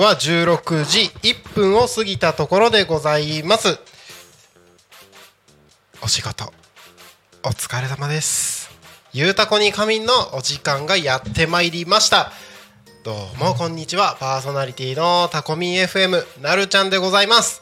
刻は16時1分を過ぎたところでございます。お仕事お疲れ様です。ゆうたこに仮眠のお時間がやってまいりました。どうもこんにちは。パーソナリティのタコミン FM なるちゃんでございます。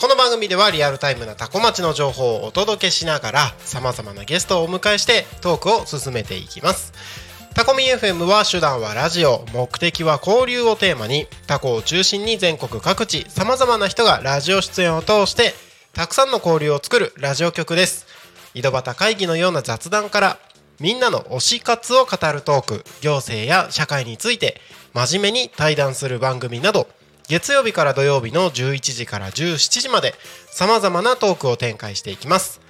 この番組ではリアルタイムなタコ町の情報をお届けしながらさまざまなゲストをお迎えしてトークを進めていきます。タコミ FM は手段はラジオ目的は交流をテーマにタコを中心に全国各地さまざまな人がラジオ出演を通してたくさんの交流を作るラジオ局です。井戸端会議のような雑談からみんなの推し活を語るトーク行政や社会について真面目に対談する番組など月曜日から土曜日の11時から17時までさまざまなトークを展開していきます。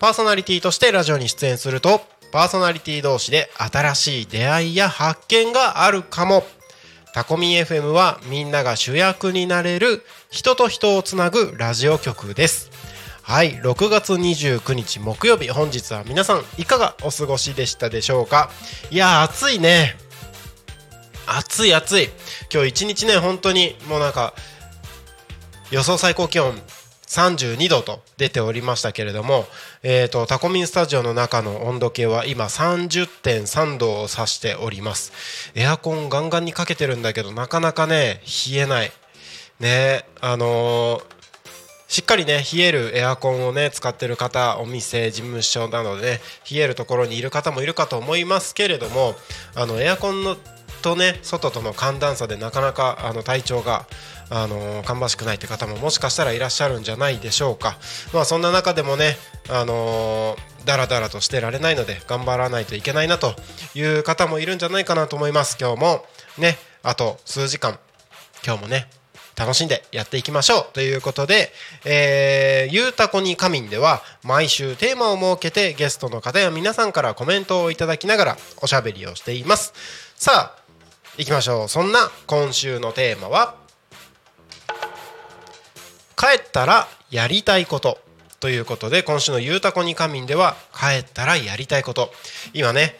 パーソナリティとしてラジオに出演するとパーソナリティ同士で新しい出会いや発見があるかも。タコミ FM はみんなが主役になれる人と人をつなぐラジオ局です。はい6月29日木曜日。本日は皆さんいかがお過ごしでしたでしょうか？いや暑いね。暑い暑い。今日一日ね本当にもうなんか予想最高気温32度と出ておりましたけれども、えーと、タコミンスタジオの中の温度計は今30.3度を指しております。エアコンガンガンにかけてるんだけどなかなかね冷えない。ねあのーしっかりね冷えるエアコンをね使ってる方お店事務所などでね冷えるところにいる方もいるかと思いますけれどもあのエアコンのとね外との寒暖差でなかなかあの体調があの芳しくないって方ももしかしたらいらっしゃるんじゃないでしょうか。まあそんな中でもねあのだらだらとしてられないので頑張らないといけないなという方もいるんじゃないかなと思います。今日もねあと数時間今日もね楽しんでやっていきましょう。ということで、えー、ゆうたこに仮眠では毎週テーマを設けてゲストの方や皆さんからコメントをいただきながらおしゃべりをしています。さあ行きましょう。そんな今週のテーマは帰ったらやりたいことということで今週のゆうたこに仮眠では帰ったらやりたいこと。今ね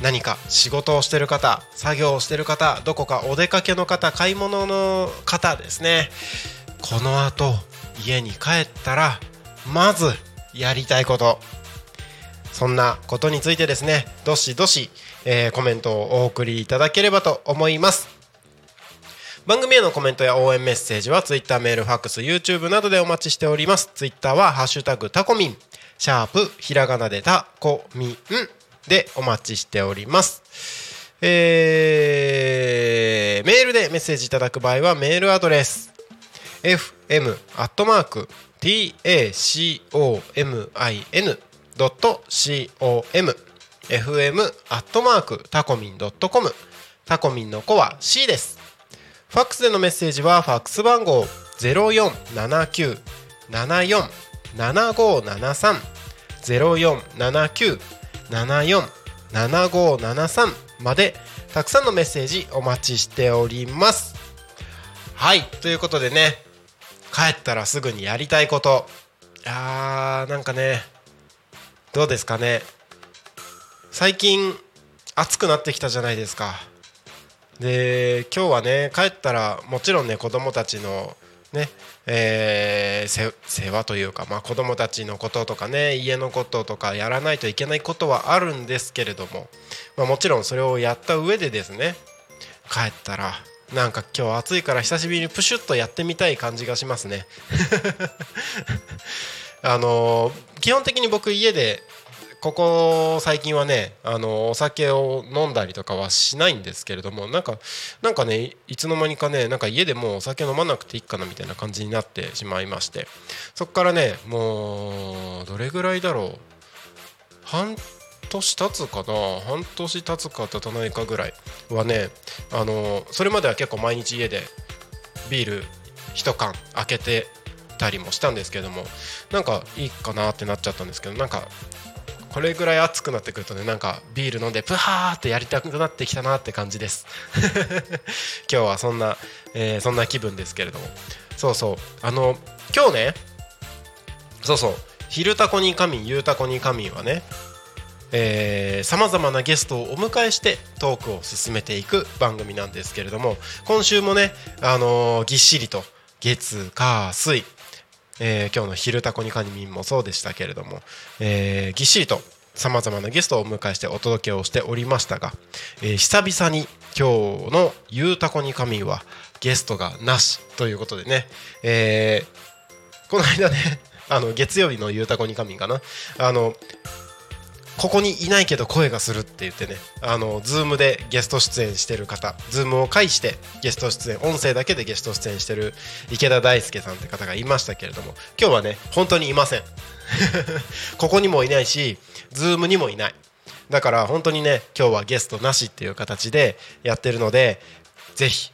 何か仕事をしてる方作業をしてる方どこかお出かけの方買い物の方ですね。このあと家に帰ったらまずやりたいこと。そんなことについてですねどしどし、えーコメントをお送りいただければと思います。番組へのコメントや応援メッセージは Twitter メールファックス YouTube などでお待ちしております。Twitter は「ハッシュタグタコミン」シャープひらがなでタコミンでお待ちしております。えーメールでメッセージいただく場合はメールアドレス fm fm アットマークタコミンドットコム。タコミンの子は C です。ファックスでのメッセージはファックス番号0479747573 0479747573までたくさんのメッセージお待ちしております。はい。ということでね帰ったらすぐにやりたいこと。いやーなんかねどうですかね。最近暑くなってきたじゃないですか。で今日はね帰ったらもちろんね子供たちのねえー世話というか、まあ、子供たちのこととかね家のこととかやらないといけないことはあるんですけれども、まあ、もちろんそれをやった上でですね帰ったらなんか今日暑いから久しぶりにプシュッとやってみたい感じがしますね。あのー基本的に僕家でここ最近はね、あのお酒を飲んだりとかはしないんですけれどもなんかなんかねいつの間にかねなんか家でもお酒飲まなくていいかなみたいな感じになってしまいましてそこからねもうどれぐらいだろう？半年経つかな？半年経つか経たないかぐらいはねあのそれまでは結構毎日家でビール一缶開けてたりもしたんですけどもなんかいいかなってなっちゃったんですけどなんかこれぐらい暑くなってくるとねなんかビール飲んでプハーってやりたくなってきたなって感じです。今日はそんな、えーそんな気分ですけれども。そうそう。あの今日ねそうそう「昼タコに仮眠」「ゆうたこに仮眠」はねさまざまなゲストをお迎えしてトークを進めていく番組なんですけれども今週もね、あのーぎっしりと月火水、えー今日の「昼タコにカニミン」もそうでしたけれども、えーぎっしりとさまざまなゲストをお迎えしてお届けをしておりましたが、えー久々に今日の「ゆうたこにカミン」はゲストがなしということでね、えーこの間ねあの月曜日の「ゆうたこにカミン」かな？あのここにいないけど声がするって言ってね。あの Zoom でゲスト出演してる方。 Zoom を介してゲスト出演音声だけでゲスト出演してる池田大輔さんって方がいましたけれども。今日はね本当にいません。ここにもいないし Zoom にもいない。だから本当にね今日はゲストなしっていう形でやってるのでぜひ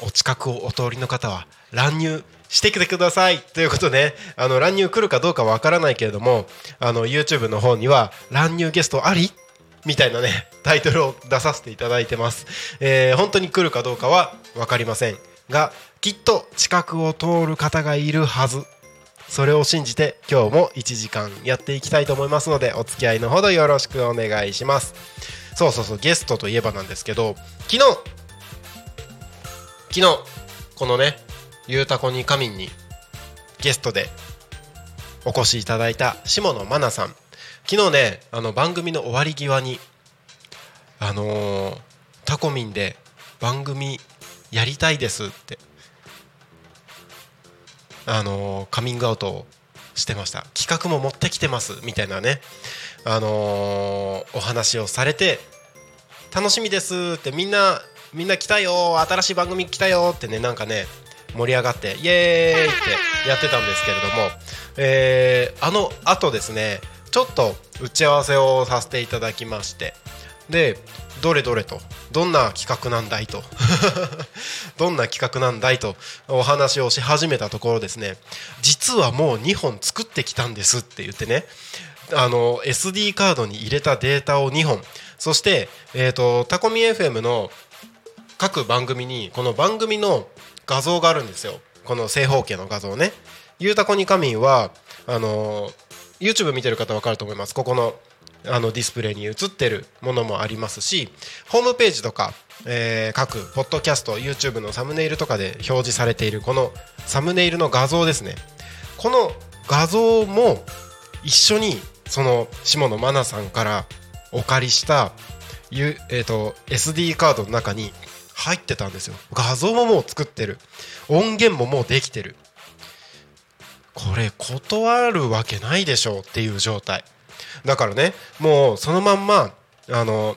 お近くをお通りの方は乱入してきてください。ということであの乱入来るかどうかわからないけれどもあの YouTube の方には乱入ゲストあり？みたいなねタイトルを出させていただいてます、えー本当に来るかどうかは分かりませんがきっと近くを通る方がいるはず。それを信じて今日も1時間やっていきたいと思いますのでお付き合いのほどよろしくお願いします。そうそうそうゲストといえばなんですけど昨日昨日このね「ゆうたこに仮眠」にゲストでお越しいただいた下野真奈さん。昨日ねあの番組の終わり際にあのータコミンで番組やりたいですってあのーカミングアウトをしてました。企画も持ってきてますみたいなねあのーお話をされて楽しみですってみんなみんな来たよ新しい番組来たよってねなんかね盛り上がってイエーイってやってたんですけれども、えーあのあとですねちょっと打ち合わせをさせていただきましてでどれどれとどんな企画なんだいと どんな企画なんだいとお話をし始めたところですね実はもう2本作ってきたんですって言ってねあの SD カードに入れたデータを2本そして、えー、とタコミ FM の各番組にこの番組の画像があるんですよ。この正方形の画像ね。ゆうたこに仮眠はあの YouTube 見てる方分かると思います。ここのあのディスプレイに映ってるものもありますしホームページとか、えー各ポッドキャスト YouTube のサムネイルとかで表示されているこのサムネイルの画像ですね。この画像も一緒にその下野真奈さんからお借りした、えー、と SD カードの中に入ってたんですよ。画像ももう作ってる。音源ももうできてる。これ断るわけないでしょうっていう状態。だからねもうそのまんまあの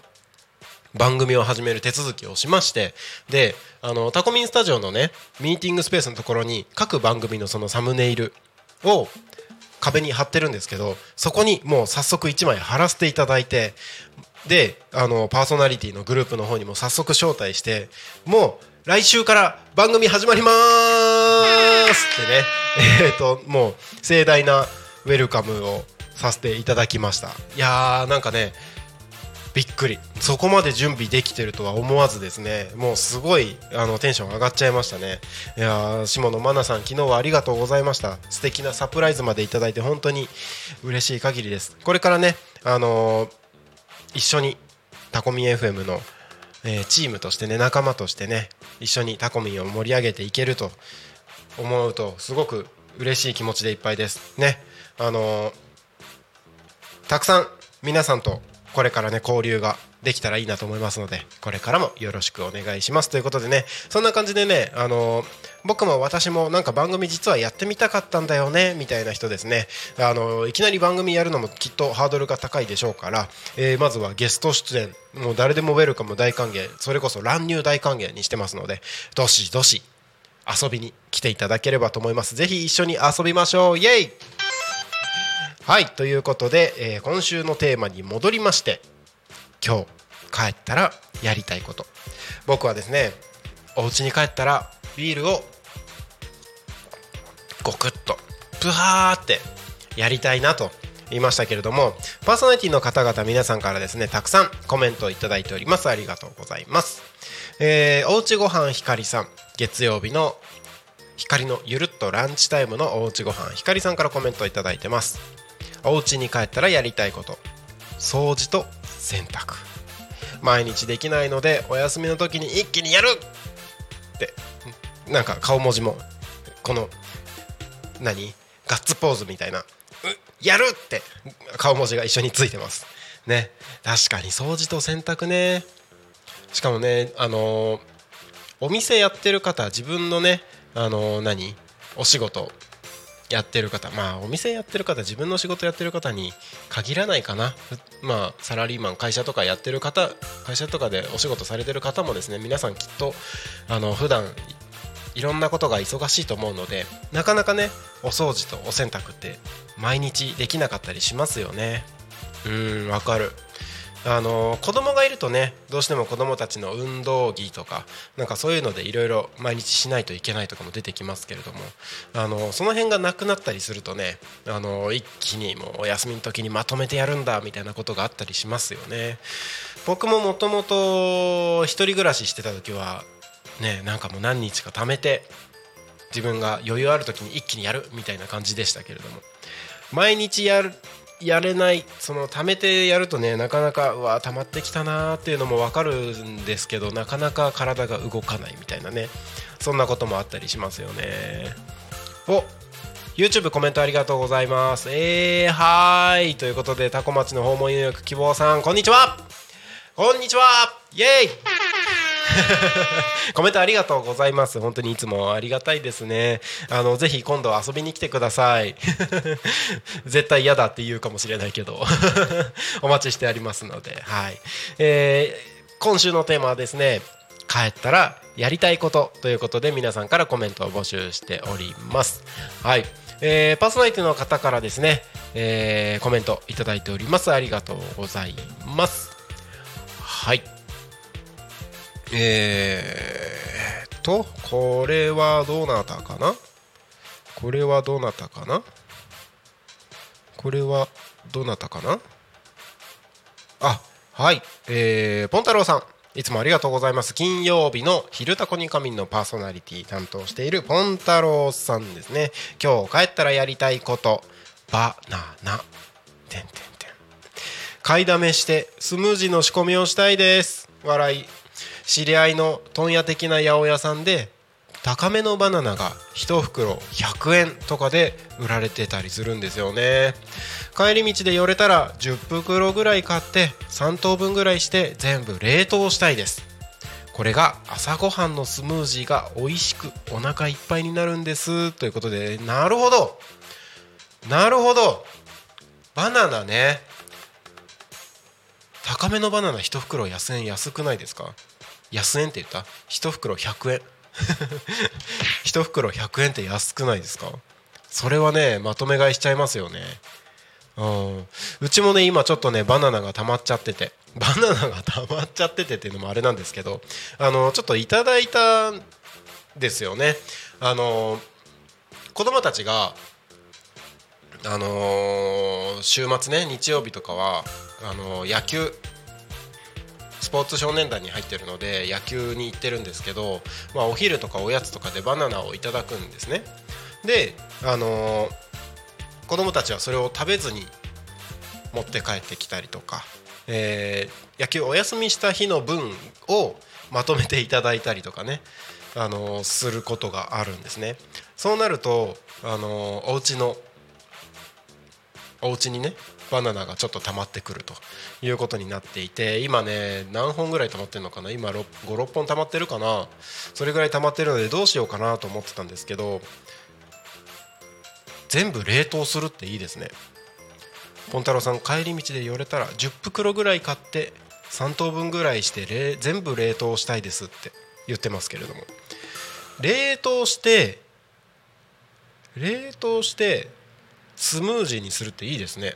番組を始める手続きをしましてであのタコミンスタジオのねミーティングスペースのところに各番組のそのサムネイルを壁に貼ってるんですけどそこにもう早速1枚貼らせていただいてであのパーソナリティのグループの方にも早速招待してもう来週から番組始まります。ってね。えっ、ともう盛大なウェルカムをさせていただきました。いやーなんかねびっくり。そこまで準備できてるとは思わずですねもうすごいあのテンション上がっちゃいましたね。いやー下野真奈さん昨日はありがとうございました。素敵なサプライズまでいただいて本当に嬉しい限りです。これからねあのー一緒にタコミ FM の、えーチームとしてね仲間としてね一緒にタコミンを盛り上げていけると思うとすごく嬉しい気持ちでいっぱいです。ね。あのーたくさん皆さんとこれからね交流ができたらいいなと思いますのでこれからもよろしくお願いします。ということでねそんな感じでねあの僕も私もなんか番組実はやってみたかったんだよねみたいな人ですね。あのいきなり番組やるのもきっとハードルが高いでしょうから、えーまずはゲスト出演。もう誰でもウェルカム大歓迎。それこそ乱入大歓迎にしてますのでどしどし遊びに来ていただければと思います。ぜひ一緒に遊びましょう。イエイ！はい。ということで、えー今週のテーマに戻りまして今日帰ったらやりたいこと。僕はですねお家に帰ったらビールをゴクッとプハーってやりたいなと言いましたけれどもパーソナリティの方々皆さんからですねたくさんコメントをいただいております。ありがとうございます、えー、おうちごはんひかりさん月曜日の光のゆるっとランチタイムのおうちごはんひかりさんからコメントをいただいてます。お家に帰ったらやりたいこと。掃除と洗濯。毎日できないのでお休みの時に一気にやる！ってなんか顔文字もこの何？ガッツポーズみたいな。やる！って顔文字が一緒についてます。ね。確かに掃除と洗濯ね。しかもねあのーお店やってる方自分のねあのー何？お仕事やってる方まあお店やってる方自分の仕事やってる方に限らないかな。まあサラリーマン会社とかやってる方会社とかでお仕事されてる方もですね皆さんきっとあの普段いろんなことが忙しいと思うのでなかなかねお掃除とお洗濯って毎日できなかったりしますよね。うんわかる。あの子供がいるとねどうしても子供たちの運動着とかなんかそういうのでいろいろ毎日しないといけないとかも出てきますけれどもあのその辺がなくなったりするとねあの一気にもうお休みの時にまとめてやるんだみたいなことがあったりしますよね。僕ももともと一人暮らししてた時はねなんかもう何日か貯めて自分が余裕ある時に一気にやるみたいな感じでしたけれども毎日やるやれないその貯めてやるとねなかなかうわ溜まってきたなーっていうのも分かるんですけどなかなか体が動かないみたいなねそんなこともあったりしますよね。お YouTube コメントありがとうございます。えー、はーい。ということでタコ町の訪問予約希望さんこんにちは。こんにちは。イエーイ。コメントありがとうございます。本当にいつもありがたいですね。あのぜひ今度遊びに来てください。絶対嫌だって言うかもしれないけど。お待ちしてありますので。はい、えー今週のテーマはですね帰ったらやりたいことということで皆さんからコメントを募集しております。はい。えーパーソナリティの方からですね、えーコメントいただいております。ありがとうございます。はい。えー、とこれはどなたかな？これはどなたかな？これはどなたかな？あはい。えー、ポンタロウさん。いつもありがとうございます。金曜日の「昼タコに仮眠」のパーソナリティ担当しているポンタロウさんですね。今日帰ったらやりたいこと。バナナ。てんてんてん。買いだめしてスムージーの仕込みをしたいです。笑い。知り合いの問屋的な八百屋さんで高めのバナナが1袋100円とかで売られてたりするんですよね。帰り道で寄れたら10袋ぐらい買って3等分ぐらいして全部冷凍したいです。これが朝ごはんのスムージーが美味しくお腹いっぱいになるんです。ということでなるほど。なるほど。バナナね。高めのバナナ1袋安円安くないですか？安円って言った？1袋100円。1袋100円って安くないですか？それはねまとめ買いしちゃいますよね。うん。うちもね今ちょっとねバナナが溜まっちゃってて。バナナが溜まっちゃっててっていうのもあれなんですけどあのちょっといただいたんですよね。あの子供たちがあの週末ね日曜日とかはあの野球スポーツ少年団に入ってるので野球に行ってるんですけど、まあ、お昼とかおやつとかでバナナをいただくんですね。であの子供たちはそれを食べずに持って帰ってきたりとか、えー野球お休みした日の分をまとめていただいたりとかねあのすることがあるんですね。そうなるとあのお家のお家にねバナナがちょっと溜まってくるということになっていて今ね何本ぐらい溜まってるのかな？今56本溜まってるかな？それぐらい溜まってるのでどうしようかなと思ってたんですけど全部冷凍するっていいですね。ポンタロウさん帰り道で寄れたら10袋ぐらい買って3等分ぐらいして全部冷凍したいですって言ってますけれども。冷凍して冷凍してスムージーにするっていいですね。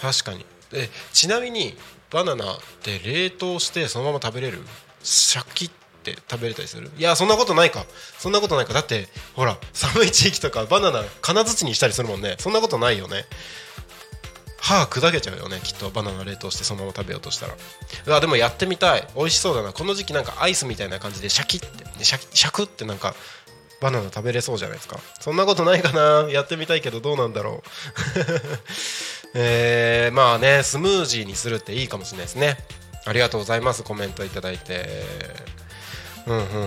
確かに。でちなみにバナナって冷凍してそのまま食べれる？シャキって食べれたりする？いやそんなことないか。そんなことないか。だってほら寒い地域とかバナナ金槌にしたりするもんね。そんなことないよね。歯砕けちゃうよねきっと。バナナ冷凍してそのまま食べようとしたら。うわでもやってみたい。美味しそうだな。この時期なんかアイスみたいな感じでシャキって。シャシャクってなんかバナナ食べれそうじゃないですか。そんなことないかな。やってみたいけどどうなんだろう。えー、まあねスムージーにするっていいかもしれないですね。ありがとうございますコメントいただいて。うんうんうんう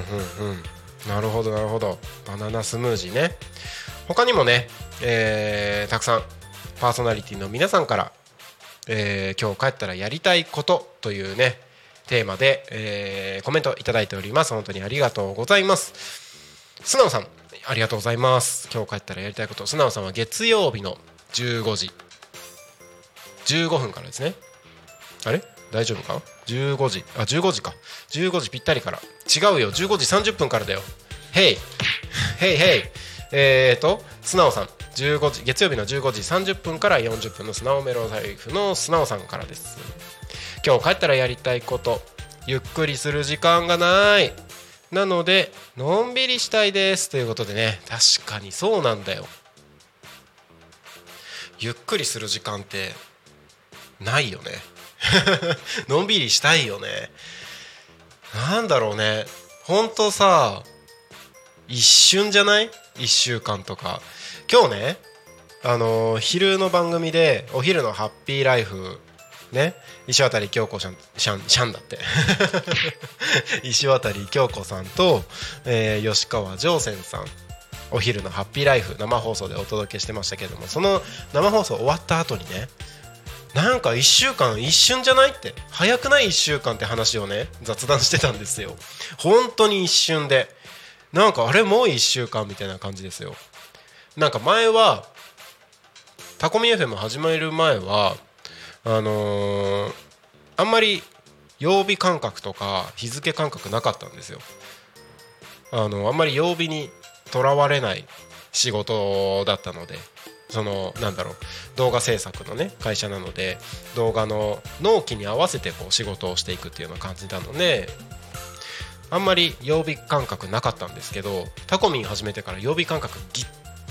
ん。なるほどなるほど。バナナスムージーね。他にもね、えー、たくさんパーソナリティの皆さんから、えー、今日帰ったらやりたいことというねテーマで、えー、コメントいただいております。本当にありがとうございます。素直さんありがとうございます。今日帰ったらやりたいこと。素直さんは月曜日の15時。15分からですね。あれ？大丈夫か？15時。あ15時か。15時ぴったりから。違うよ。15時30分からだよ。ヘイヘイヘイえーと素直さん。15時月曜日の15時30分から40分の素直メロライフの素直さんからです。今日帰ったらやりたいこと。ゆっくりする時間がない。なのでのんびりしたいです。ということでね。確かにそうなんだよ。ゆっくりする時間ってないよね。のんびりしたいよね。なんだろうね。ほんとさ一瞬じゃない？1週間とか。今日ねあのー、昼の番組でお昼のハッピーライフね石渡京子さんシャンシャンだって。石渡京子さんと、えー、吉川上泉さん。お昼のハッピーライフ生放送でお届けしてましたけどもその生放送終わった後にねなんか1週間一瞬じゃないって。早くない1週間って話をね雑談してたんですよ。本当に一瞬で。なんかあれもう1週間みたいな感じですよ。なんか前はタコミ FM 始める前はあのー、あんまり曜日感覚とか日付感覚なかったんですよ。あのあんまり曜日にとらわれない仕事だったので。そのなんだろう動画制作のね会社なので動画の納期に合わせてこう仕事をしていくっていうような感じなのであんまり曜日感覚なかったんですけどタコミン始めてから曜日感覚ぎっ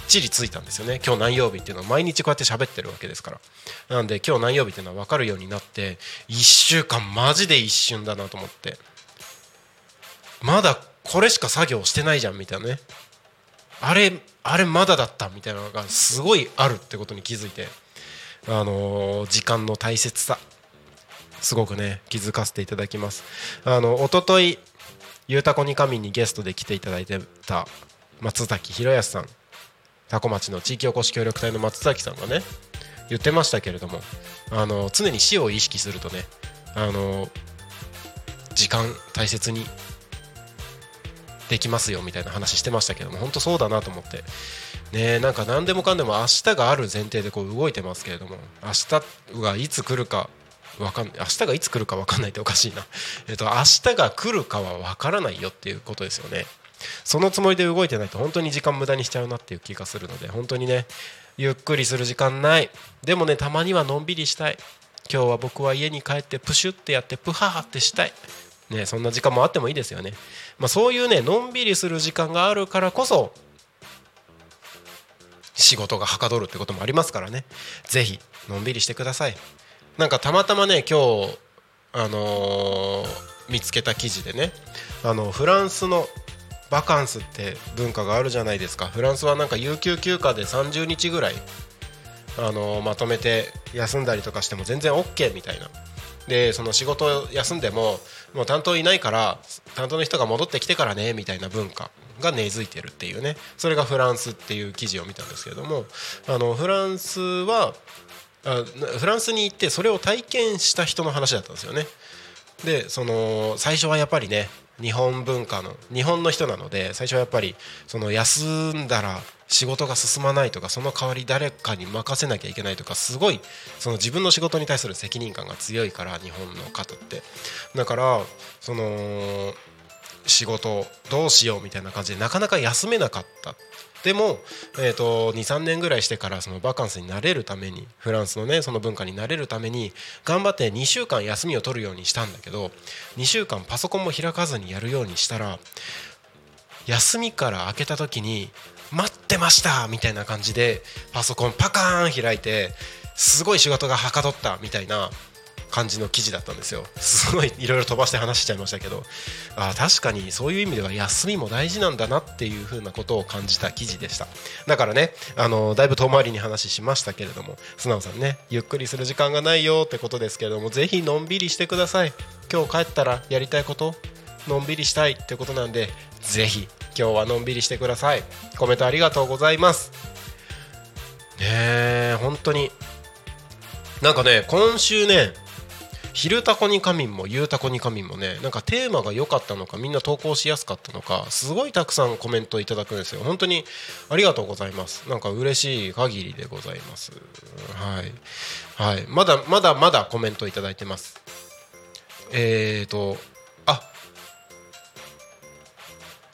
ちりついたんですよね。今日何曜日っていうのは毎日こうやって喋ってるわけですから。なんで今日何曜日っていうのは分かるようになって1週間マジで一瞬だなと思って。まだこれしか作業してないじゃんみたいなね。あれあれまだだったみたいなのがすごいあるってことに気づいてあのー、時間の大切さすごくね気づかせていただきます。あの一昨日ゆうたこに神にゲストで来ていただいてた松崎弘康さん多古町の地域おこし協力隊の松崎さんがね言ってましたけれどもあの常に死を意識するとねあの時間大切にできますよみたいな話してましたけども本当そうだなと思って。ねなんか何でもかんでも明日がある前提でこう動いてますけれども明日がいつ来るかわかん明日がいつ来るか分かんないっておかしいな、えっと、明日が来るかは分からないよっていうことですよね。そのつもりで動いてないと本当に時間無駄にしちゃうなっていう気がするので本当にねゆっくりする時間ない。でもねたまにはのんびりしたい。今日は僕は家に帰ってプシュってやってプハーってしたい。ねそんな時間もあってもいいですよね。まあ、そういうねのんびりする時間があるからこそ仕事がはかどるってこともありますからね。是非のんびりしてください。なんかたまたまね今日あのー、見つけた記事でねあのフランスのバカンスって文化があるじゃないですか。フランスはなんか有給休暇で30日ぐらいあのまとめて休んだりとかしても全然 OK みたいな。でその仕事休んでももう担当いないから担当の人が戻ってきてからねみたいな文化が根付いてるっていうね。それがフランスっていう記事を見たんですけれどもあのフランスはあフランスに行ってそれを体験した人の話だったんですよね。でその最初はやっぱりね日本文化の日本の人なので最初はやっぱりその休んだら仕事が進まないとかその代わり誰かに任せなきゃいけないとかすごいその自分の仕事に対する責任感が強いから日本の方って。だからその仕事どうしようみたいな感じでなかなか休めなかった。でも、えーと、23年ぐらいしてからそのバカンスになれるためにフランスのねその文化になれるために頑張って2週間休みを取るようにしたんだけど2週間パソコンも開かずにやるようにしたら休みから開けた時に待ってましたみたいな感じでパソコンパカーン開いてすごい仕事がはかどったみたいな感じの記事だったんですよ。すごいいろいろ飛ばして話しちゃいましたけど。あ確かにそういう意味では休みも大事なんだなっていうふうなことを感じた記事でした。だからねあのだいぶ遠回りに話しましたけれども素直さんねゆっくりする時間がないよってことですけれどもぜひのんびりしてください。今日帰ったらやりたいことのんびりしたいってことなんでぜひ今日はのんびりしてください。コメントありがとうございます。ねえ本当に。なんかね今週ね昼タコに仮眠も夕タコに仮眠もねなんかテーマが良かったのかみんな投稿しやすかったのかすごいたくさんコメントいただくんですよ。本当にありがとうございます。なんか嬉しい限りでございます。はい。はい。まだまだまだコメントいただいてます。えーと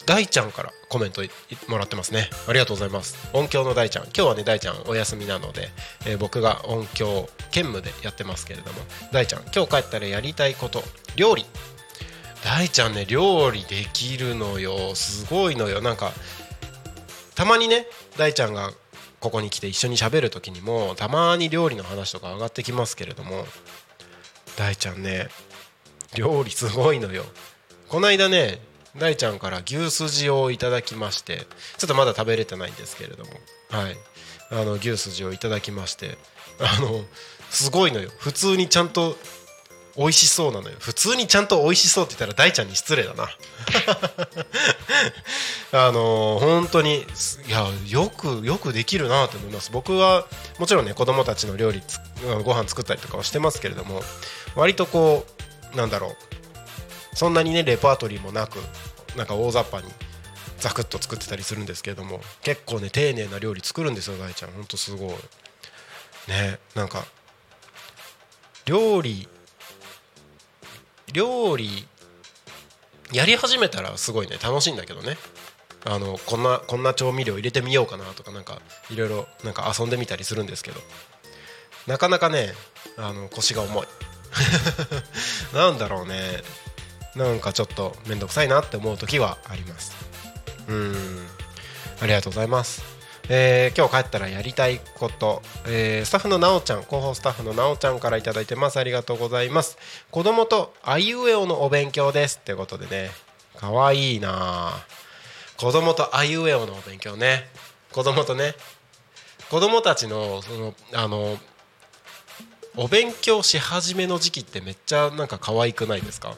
大ちゃんからコメントもらってますね。ありがとうございます。音響の大ちゃん。今日はね大ちゃんお休みなので、えー、僕が音響兼務でやってますけれども。大ちゃん今日帰ったらやりたいこと料理。大ちゃんね料理できるのよ。すごいのよ。なんかたまにね大ちゃんがここに来て一緒に喋る時にもたまに料理の話とか上がってきますけれども。大ちゃんね料理すごいのよ。この間ね大ちゃんから牛すじをいただきましてちょっとまだ食べれてないんですけれども。はい。あの牛すじをいただきましてあのすごいのよ。普通にちゃんと美味しそうなのよ。普通にちゃんと美味しそうって言ったら大ちゃんに失礼だな。あの本当にいやよくよくできるなと思います。僕はもちろんね子供たちの料理ご飯作ったりとかはしてますけれども割とこうなんだろう。そんなにねレパートリーもなくなんか大雑把にザクッと作ってたりするんですけれども結構ね丁寧な料理作るんですよ大ちゃん。ほんとすごい。ねなんか料理料理やり始めたらすごいね楽しいんだけどね。あのこんなこんな調味料入れてみようかなとかなんかいろいろなんか遊んでみたりするんですけど。なかなかねあの腰が重い。なんだろうね。なんかちょっと面倒くさいなって思う時はあります。うん。ありがとうございます。えー、今日帰ったらやりたいこと、えー、スタッフのなおちゃん広報スタッフのなおちゃんから頂いてます。ありがとうございます。子供とあいうえおのお勉強ですってことでね。かわいいな。子供とあいうえおのお勉強ね。子供とね。子供たちのそのあのお勉強し始めの時期ってめっちゃなんか可愛くないですか？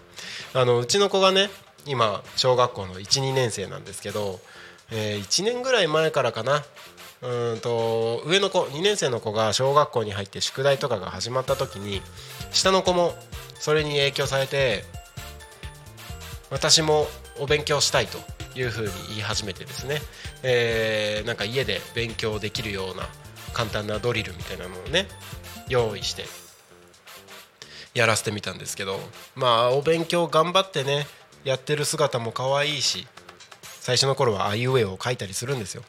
あのうちの子がね今小学校の12年生なんですけど、えー、1年ぐらい前からかな。うんと上の子2年生の子が小学校に入って宿題とかが始まった時に下の子もそれに影響されて私もお勉強したいというふうに言い始めてですね、えー、なんか家で勉強できるような簡単なドリルみたいなのをね用意してやらせてみたんですけどまあお勉強頑張ってねやってる姿も可愛いし最初の頃はあいうえを書いたりするんですよ。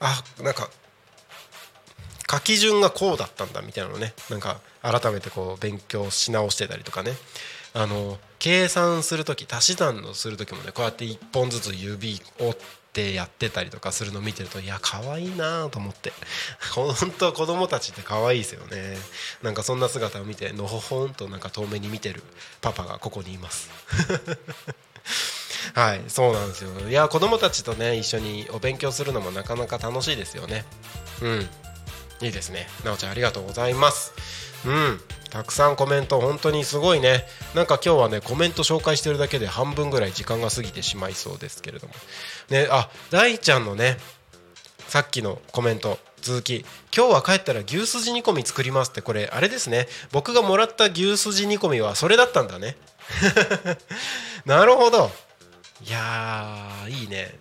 あなんか書き順がこうだったんだみたいなのねなんか改めてこう勉強し直してたりとかね。あの計算する時足し算のする時もねこうやって1本ずつ指をってやってたりとかするのを見てるといや可愛いなと思って。本当子供たちって可愛いですよね。なんかそんな姿を見てのほほんとなんか遠目に見てるパパがここにいます。はいそうなんですよ。いや子供たちとね一緒にお勉強するのもなかなか楽しいですよね。うん。いいですね。なおちゃんありがとうございます。うん。たくさんコメント本当にすごいね。なんか今日はねコメント紹介してるだけで半分ぐらい時間が過ぎてしまいそうですけれども。ねあ大ちゃんのねさっきのコメント続き今日は帰ったら牛すじ煮込み作りますってこれあれですね。僕がもらった牛すじ煮込みはそれだったんだね。なるほど。いやーいいね。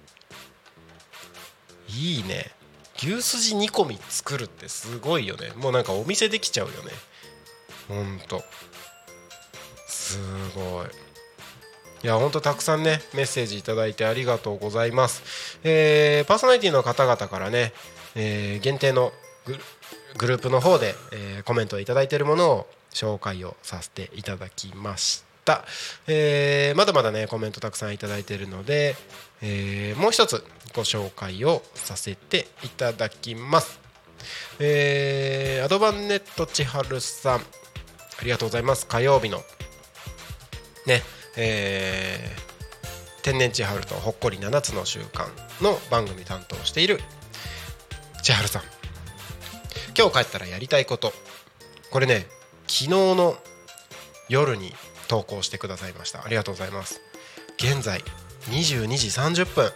いいね。牛すじ煮込み作るってすごいよね。もうなんかお店できちゃうよね。ほんと。すごい。いやほんとたくさんねメッセージいただいてありがとうございます、えーパーソナリティの方々からね、えー限定のグループの方で、えーコメントをいただいているものを紹介をさせていただきました、えーまだまだねコメントたくさんいただいているので、えーもう一つご紹介をさせていただきます。えーアドバンネット千春さんありがとうございます。火曜日のねえー天然千春とほっこり7つの習慣の番組担当している千春さん。今日帰ったらやりたいこと。これね昨日の夜に投稿してくださいました。ありがとうございます。現在22時30分。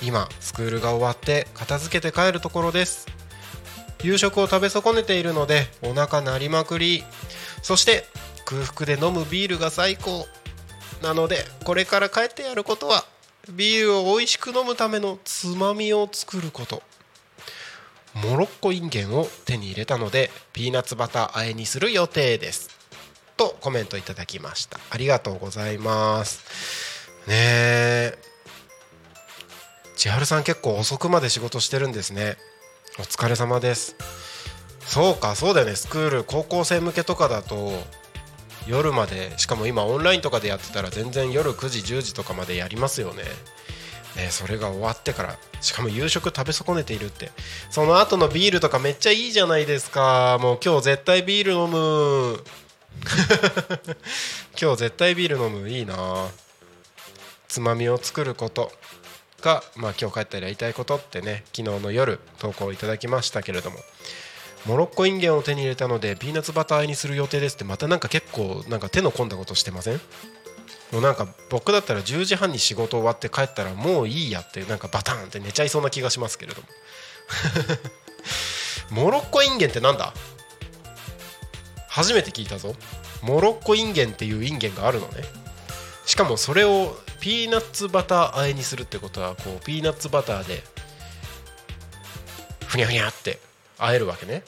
今スクールが終わって片付けて帰るところです。夕食を食べ損ねているのでお腹鳴りまくり。そして空腹で飲むビールが最高。なのでこれから帰ってやることはビールを美味しく飲むためのつまみを作ること。モロッコインゲンを手に入れたのでピーナッツバター和えにする予定です。とコメントいただきました。ありがとうございます。ねえ。千春さん結構遅くまで仕事してるんですね。お疲れ様です。そうかそうだよね。スクール高校生向けとかだと夜までしかも今オンラインとかでやってたら全然夜9時10時とかまでやりますよね。ねそれが終わってからしかも夕食食べ損ねているって。その後のビールとかめっちゃいいじゃないですか。もう今日絶対ビール飲む。今日絶対ビール飲む。いいな。つまみを作ること。が、まあ、今日帰ったらやりたいことってね昨日の夜投稿いただきましたけれども。モロッコインゲンを手に入れたのでピーナッツバター和えにする予定ですってまたなんか結構なんか手の込んだことしてません？もうなんか僕だったら10時半に仕事終わって帰ったらもういいやってなんかバターンって寝ちゃいそうな気がしますけれども。モロッコインゲンってなんだ？初めて聞いたぞ。モロッコインゲンっていうインゲンがあるのね。しかもそれをピーナッツバター和えにするってことはこうピーナッツバターでふにゃふにゃって和えるわけね。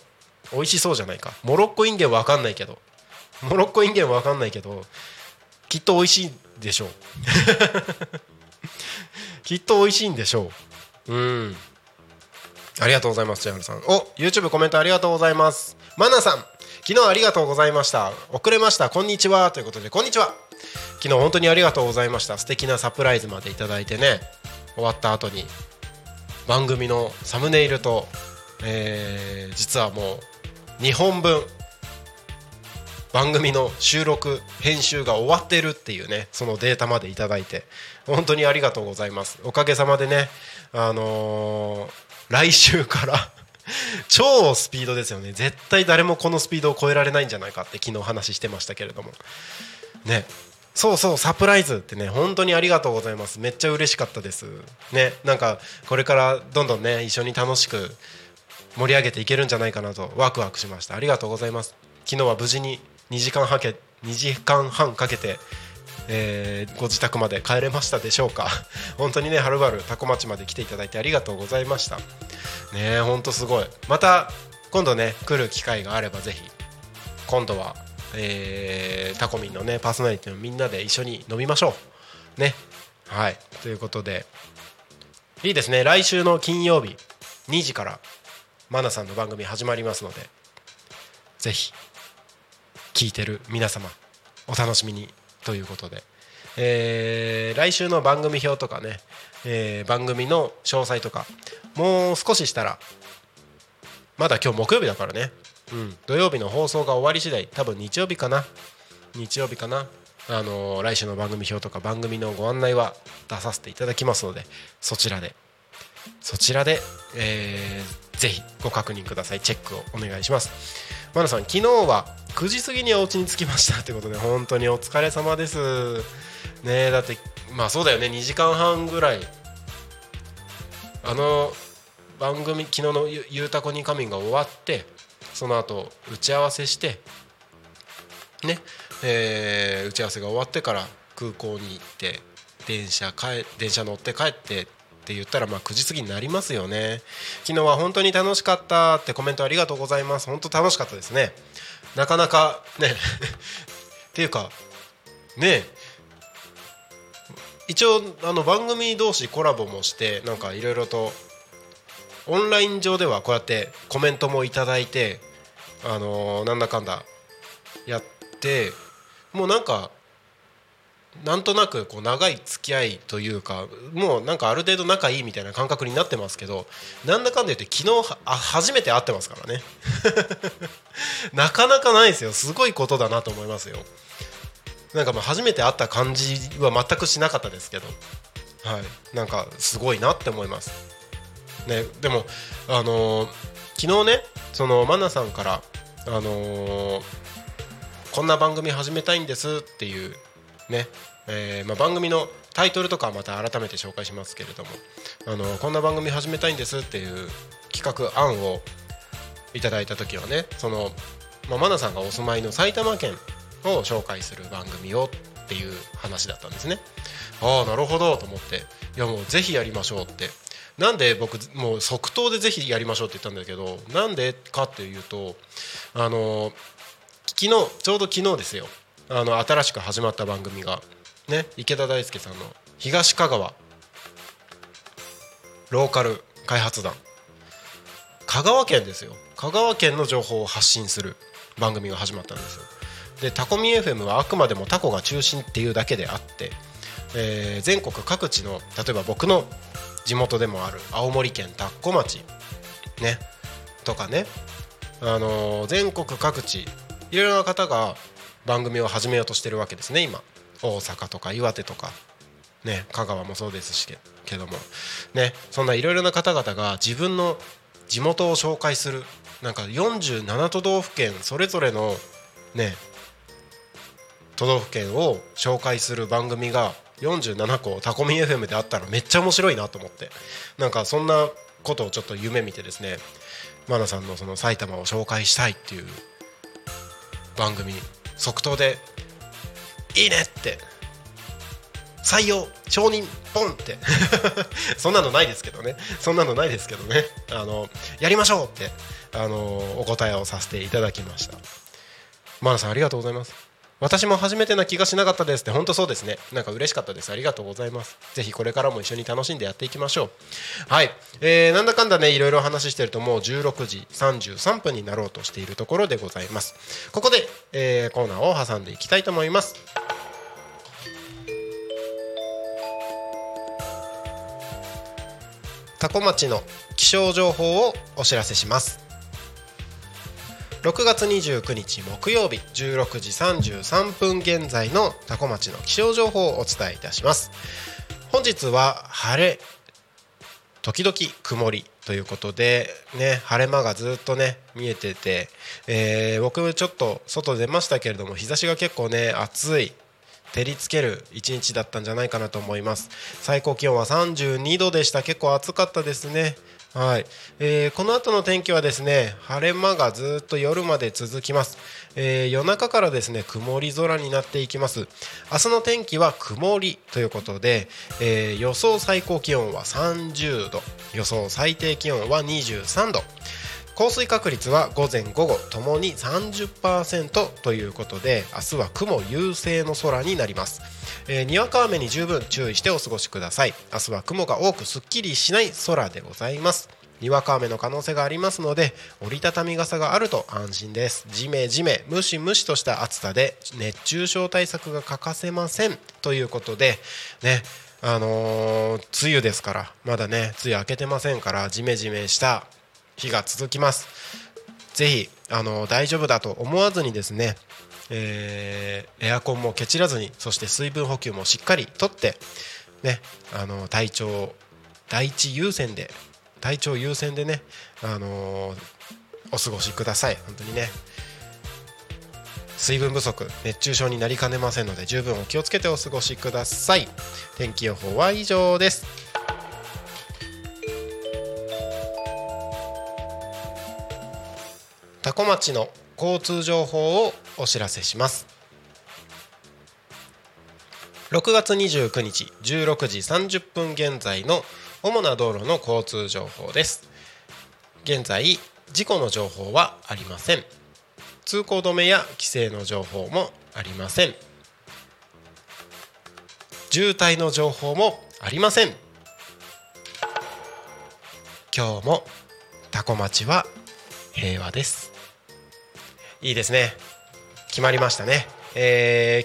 美味しそうじゃないか。モロッコインゲンわかんないけど。モロッコインゲンわかんないけどきっと美味しいでしょう。きっと美味しいんでしょう。うん。ありがとうございます千春さん。お YouTube コメントありがとうございます。マナさん昨日ありがとうございました。遅れました。こんにちは。ということでこんにちは。昨日本当にありがとうございました。素敵なサプライズまでいただいてね。終わった後に番組のサムネイルと、えー実はもう2本分番組の収録編集が終わってるっていうねそのデータまでいただいて本当にありがとうございます。おかげさまでねあのー来週から 超スピードですよね。絶対誰もこのスピードを超えられないんじゃないかって昨日話してましたけれども。ね。そうそうサプライズってね本当にありがとうございます。めっちゃ嬉しかったです。ね。なんかこれからどんどんね一緒に楽しく盛り上げていけるんじゃないかなとワクワクしました。ありがとうございます。昨日は無事に2時間半け2時間半かけて、えーご自宅まで帰れましたでしょうか。本当にねはるばる多古町まで来ていただいてありがとうございました。ねえ本当すごい。また今度ね来る機会があればぜひ今度は、えータコミンのねパーソナリティのみんなで一緒に飲みましょう。ね。はい。ということでいいですね。来週の金曜日2時からマナさんの番組始まりますのでぜひ聞いてる皆様お楽しみにということで、えー来週の番組表とかね、えー番組の詳細とかもう少ししたらまだ今日木曜日だからね、うん、土曜日の放送が終わり次第多分日曜日かな。日曜日かな。あのー来週の番組表とか番組のご案内は出させていただきますのでそちらでそちらで、えーぜひご確認ください。チェックをお願いします。マナさん昨日は9時過ぎにお家に着きました。ということで本当にお疲れ様です。ねえだってまあそうだよね。2時間半ぐらい。あの番組昨日のゆ「ゆうたこに仮眠」が終わってその後打ち合わせしてねえー打ち合わせが終わってから空港に行って電車帰電車乗って帰ってって言ったらまあ9時過ぎになりますよね。昨日は本当に楽しかったってコメントありがとうございます。本当楽しかったですね。なかなかね っていうかね一応あの番組同士コラボもしてなんかいろいろとオンライン上ではこうやってコメントもいただいてあのーなんだかんだやってもうなんかなんとなくこう長い付き合いというかもうなんかある程度仲いいみたいな感覚になってますけどなんだかんだ言って昨日あ初めて会ってますからね。なかなかないですよ。すごいことだなと思いますよ。なんかまあ初めて会った感じは全くしなかったですけど。はい。なんかすごいなって思います。ねでもあのー昨日ねそのマナさんからあのーこんな番組始めたいんですっていうね、えーまあ、番組のタイトルとかはまた改めて紹介しますけれどもあのこんな番組始めたいんですっていう企画案をいただいた時はねその、まあ、マナさんがお住まいの埼玉県を紹介する番組をっていう話だったんですね。ああなるほどと思っていやもうぜひやりましょうってなんで僕もう即答でぜひやりましょうって言ったんだけどなんでかっていうとあの昨日ちょうど昨日ですよあの新しく始まった番組がね池田大輔さんの東香川ローカル開発団。香川県ですよ。香川県の情報を発信する番組が始まったんですよ。でタコミ FM はあくまでもタコが中心っていうだけであって、えー全国各地の例えば僕の地元でもある青森県田子町ねとかね、あのー全国各地いろいろな方が番組を始めようとしてるわけですね今。大阪とか岩手とか。ね香川もそうですしけども。ねそんないろいろな方々が自分の地元を紹介する。なんか47都道府県それぞれのね都道府県を紹介する番組が47個タコミ FM であったらめっちゃ面白いなと思って。なんかそんなことをちょっと夢見てですねマナさんのその埼玉を紹介したいっていう番組即答で「いいね!」って。採用承認ポンって。そんなのないですけどね。そんなのないですけどね。あのやりましょうってあのお答えをさせていただきました。マナさんありがとうございます。私も初めてな気がしなかったですって本当そうですね。なんか嬉しかったです。ありがとうございます。ぜひこれからも一緒に楽しんでやっていきましょう。はい、えーなんだかんだねいろいろ話してるともう16時33分になろうとしているところでございます。ここで、えーコーナーを挟んでいきたいと思います。タコ町の気象情報をお知らせします。6月29日木曜日16時33分現在のタコ町の気象情報をお伝えいたします。本日は晴れ時々曇りということでね晴れ間がずっとね見えてて、えー僕ちょっと外出ましたけれども日差しが結構ね暑い照りつける一日だったんじゃないかなと思います。最高気温は32度でした。結構暑かったですね。はい、えーこの後の天気はですね晴れ間がずっと夜まで続きます、えー夜中からですね曇り空になっていきます。明日の天気は曇りということで、えー予想最高気温は30度。予想最低気温は23度。降水確率は午前午後ともに30%ということで明日は雲優勢の空になります、えーにわか雨に十分注意してお過ごしください。明日は雲が多くすっきりしない空でございます。にわか雨の可能性がありますので折りたたみ傘があると安心です。ジメジメムシムシとした暑さで熱中症対策が欠かせませんということでねあのー梅雨ですからまだね梅雨明けてませんからジメジメした日が続きます。ぜひあの大丈夫だと思わずにですね、えーエアコンもケチらずにそして水分補給もしっかりとってねあの体調第一優先で体調優先でねあのお過ごしください。本当にね。水分不足熱中症になりかねませんので十分お気をつけてお過ごしください。天気予報は以上です。多古町の交通情報をお知らせします。6月29日16時30分現在の主な道路の交通情報です。現在事故の情報はありません。通行止めや規制の情報もありません。渋滞の情報もありません。今日もタコ町は平和です。いいですね。決まりましたね。え、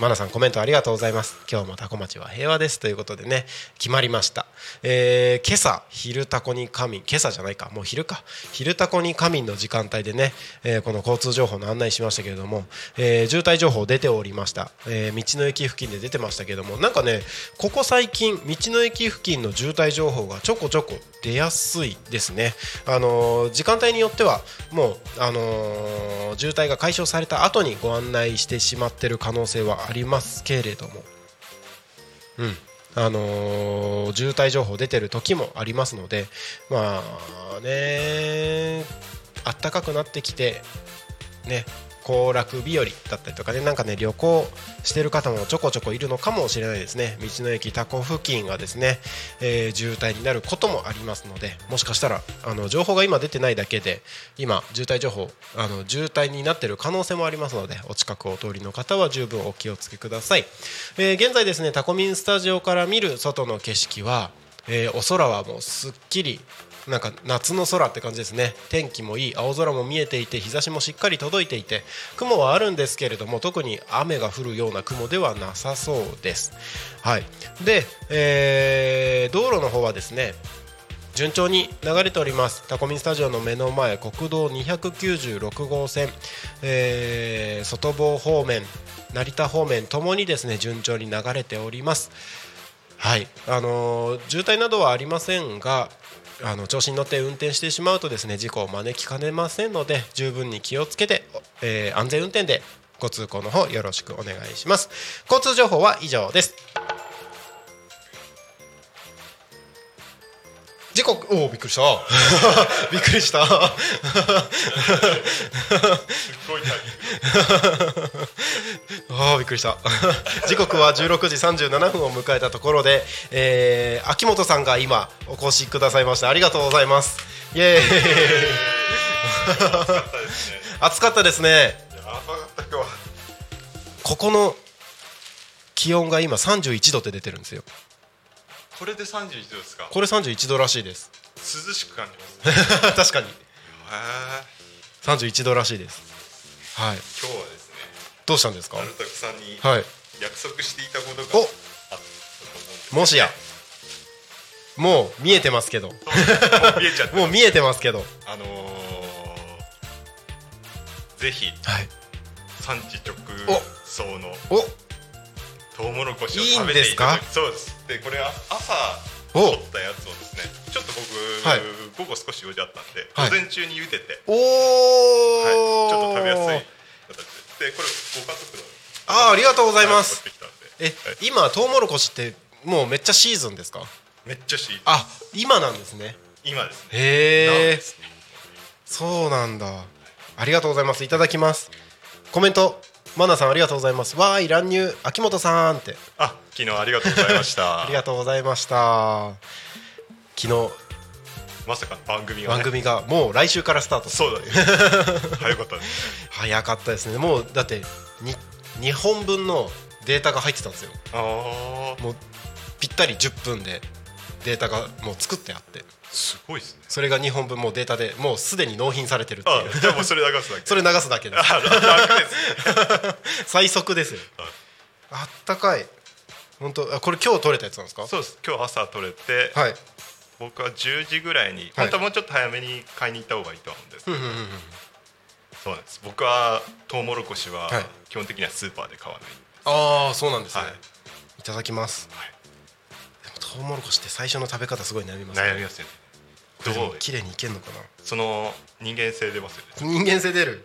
マナさんコメントありがとうございます。今日もタコ町は平和ですということでね決まりました、えー、今朝昼タコに仮眠。今朝じゃないか。もう昼か。昼タコに仮眠の時間帯でね、えー、この交通情報の案内しましたけれども、えー、渋滞情報出ておりました、え道の駅付近で出てましたけどもなんかねここ最近道の駅付近の渋滞情報がちょこちょこ出やすいですね。あの時間帯によってはもうあの渋滞が解消された後にご案内してしまってる可能性はありますけれども。うん。あのー、渋滞情報出てる時もありますのでまあねあったかくなってきてね行楽日和だったりとかねなんかね旅行してる方もちょこちょこいるのかもしれないですね。道の駅タコ付近がですね、えー、渋滞になることもありますのでもしかしたらあの情報が今出てないだけで今渋滞情報あの渋滞になってる可能性もありますのでお近くお通りの方は十分お気をつけください、えー、現在ですねタコミンスタジオから見る外の景色は、えー、お空はもうすっきりなんか夏の空って感じですね。天気もいい青空も見えていて日差しもしっかり届いていて雲はあるんですけれども特に雨が降るような雲ではなさそうです。はい。で、えー、道路の方はですね順調に流れております。タコミンスタジオの目の前国道296号線、えー、外房方面成田方面ともにですね順調に流れております。はい。あのー、渋滞などはありませんがあの調子に乗って運転してしまうとですね事故を招きかねませんので十分に気をつけて、えー、安全運転でご通行の方よろしくお願いします。交通情報は以上です。時刻おおびっくりした。びっくりした。すごいタイミングあびっくりした。時刻は16時37分を迎えたところで、えー、秋元さんが今お越しくださいました。ありがとうございます。イエーイ。暑かったですね。ここの気温が今31度って出てるんですよこれで31度ですか？これ31度らしいです。涼しく感じます。確かに。31度らしいです。はい。今日はですねどうしたんですか？丸拓さんに約束していたことがあったと思うんです、ね、もしや。もう見えてますけど。もう見えちゃってもう見えてますけど。あのー、ぜひ、はい、産地直送のおトウモロコシを食べていただそうです。でこれは朝取ったやつをですねちょっと僕、はい、午後少し用事あったんで、はい、午前中に茹でておお、はい、ちょっと食べやすい形ででこれご家族のああありがとうございます、え、はい、今トウモロコシってもうめっちゃシーズンですか？めっちゃシーズン。あ今なんですね。今ですね。へえそうなんだ。ありがとうございます。いただきます。コメントマナさんありがとうございます。わーい乱入。秋元さんって。あ昨日ありがとうございました。ありがとうございました。昨日。まさか番組が、ね、番組がもう来週からスタート。そうだね。早かったです早かったですね。もうだってに2本分のデータが入ってたんですよ。あもうぴったり10分でデータがもう作ってあってすごいですね。それが2本分もうデータでもうすでに納品されてるっていう。じゃあもうそれ流すだけ。それ流すだけです。最速ですよ。あったかい。本当これ今日取れたやつなんですか？そうです。今日朝取れて、はい、僕は10時ぐらいに、本当はもうちょっと早めに買いに行った方がいいと思うんですけど、そうなんです。僕はトウモロコシは基本的にはスーパーで買わない、ああそうなんですね、はい、いただきます、はい、でもトウモロコシって最初の食べ方すごい悩みますね。悩みますよねどう？綺麗にいけんのかな？その人間性出ますよね。人間性出る？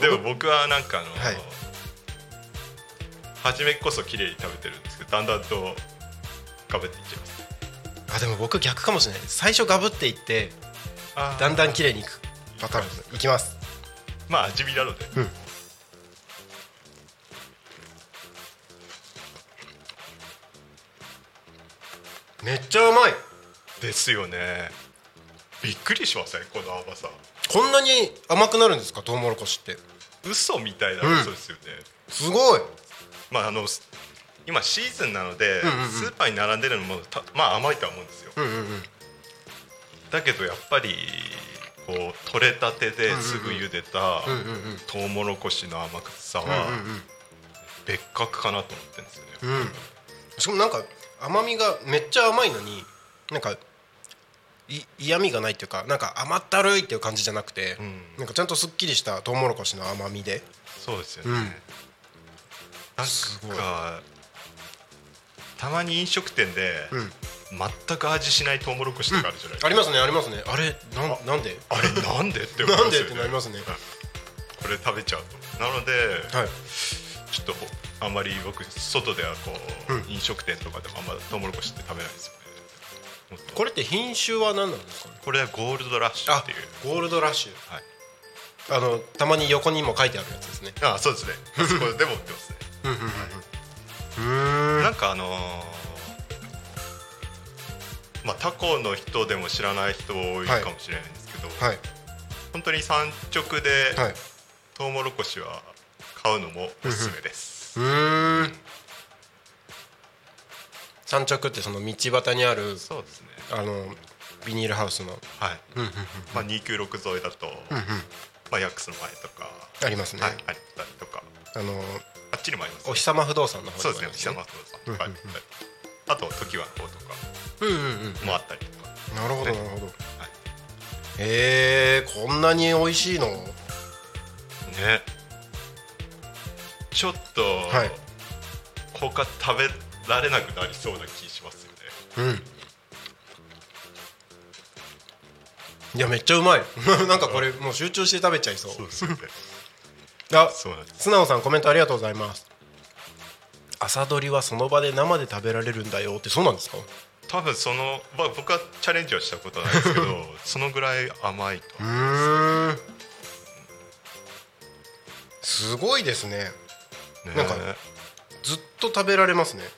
でも僕？はなんかあの、はい、初めこそ綺麗に食べてるんですけどだんだんとガブっていっちゃいます。あでも僕逆かもしれない。最初ガブっていってだんだん綺麗にいくパターンいきます。まあ味見なので、うん。めっちゃうまい。ですよねびっくりしません？この甘さこんなに甘くなるんですか？トウモロコシって。嘘みたいな嘘ですよね、すごい。まああの今シーズンなので、うんうんうん。スーパーに並んでるのもたまあ甘いとは思うんですよ、うんうんうん。だけどやっぱりこう取れたてですぐ茹でたうんうんうん。トウモロコシの甘さはうんうん別格かなと思ってるんですよね、うん。うんしかもなんか甘みがめっちゃ甘いのになんかい嫌味がないっていうかなんか甘ったるいっていう感じじゃなくて、うん。なんかちゃんとすっきりしたトウモロコシの甘みで。そうですよね、うん。なんかたまに飲食店でうん。全く味しないトウモロコシとかあるじゃないですか、ありますねありますね。あれなんなんで？あれなんでって思いなんでっますよねてなりますね。これ食べちゃうとなので、はい。ちょっとあんまり僕外ではこう、うん。飲食店とかでもあんまトウモロコシって食べないですよねこれって品種は何なんですかね？これはゴールドラッシュあっていう。ゴールドラッシュ。はい。あのたまに横にも書いてあるやつですね。あそうですね。こでも売ってますね。うんうんうんうん。なんかあのーまあタコの人でも知らない人多いかもしれないんですけど、はい。本当に産直ではい。トウモロコシは買うのもおすすめです、うーん産直ってその道端にあるそうですね。あのビニールハウスの。はい、うんうんうんまあ、296沿いだと、うんうん。まあ、ヤックスの前とか、ありますね、はい、あったりとか。あのあっちにもあります、お日様不動産の方そうにですね。もあります久山不動産。とかあと時はこうとかうんうんうん。もあったりとか、なるほどなるほど。へえこんなに美味しいの？ね。ちょっと、はい。他食べられなくなりそうな気しますよね。うん。いやめっちゃうまい。なんかこれもう集中して食べちゃいそう。そうですよね。あそうなんです。素直さんコメントありがとうございます。朝どりはその場で生で食べられるんだよってそうなんですか？多分その、まあ、僕はチャレンジはしたことないですけど そのぐらい甘いと。うーん。すごいですね。ねなんかずっと食べられますね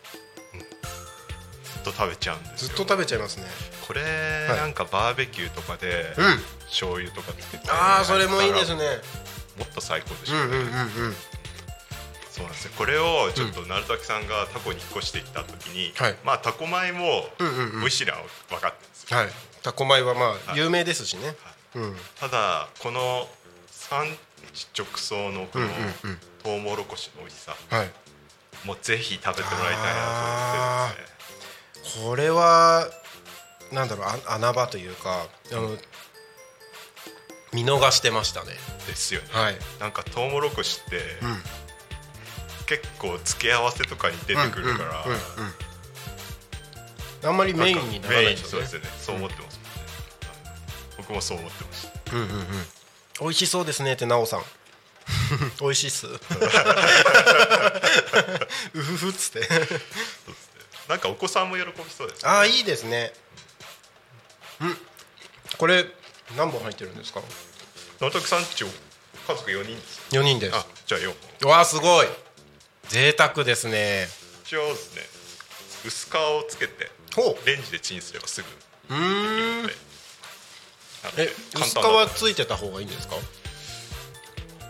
と食べちゃうんですよ。ずっと食べちゃいますね。これ、はい。なんかバーベキューとかでうん。醤油とかつけてああそれもいいですね。ねもっと最高でしょ。うね、うんうんうんうん。そうなんですよ。これをちょっと鳴滝さんがタコに引っ越してきた時に、はい。まあタコ米もうんうんうん。美味しいのは分かってるんです。よ、はい。タコ米はまあはい。有名ですしね。うん。ただこの産地直送のこのうんうんうん。トウモロコシの美味しさはい。もうぜひ食べてもらいたいなと思ってですねこれはなんだろうあ穴場というかあの見逃してましたね。ですよね、はい。なんかトウモロコシってうん。結構付け合わせとかに出てくるから、うんうんうんうん。あんまりメインにならないですよね。そうですよね。そう思ってますもんね、僕もそう思ってました。うんうんうん。美味しそうですねってなおさん。美味しいっす。うふふっつってなんかお子さんも喜びそうです。ねああいいですね。うん。これ何本入ってるんですか？直徳さんち家族4人です。よ4人です。あじゃあ4本。わあすごい。贅沢ですね。一応ですね薄皮をつけてほレンジでチンすればすぐできるえ薄皮ついてた方がいいんですか？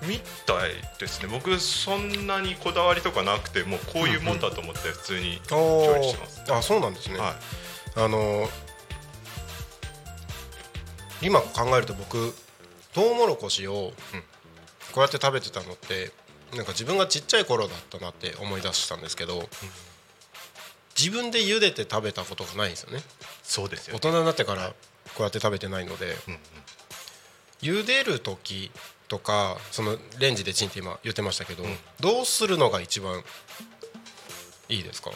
みたいですね。僕そんなにこだわりとかなくてもうこういうもんだと思って普通に調理してます、あそうなんですね、はい。あの今考えると僕トウモロコシをこうやって食べてたのってなんか自分がちっちゃい頃だったなって思い出したんですけど、自分で茹でて食べたことがないんですよね。そうですよ大人になってからこうやって食べてないので、うんうん。茹でる時とかそのレンジでチンって今言ってましたけど、ん。どうするのが一番いいですか？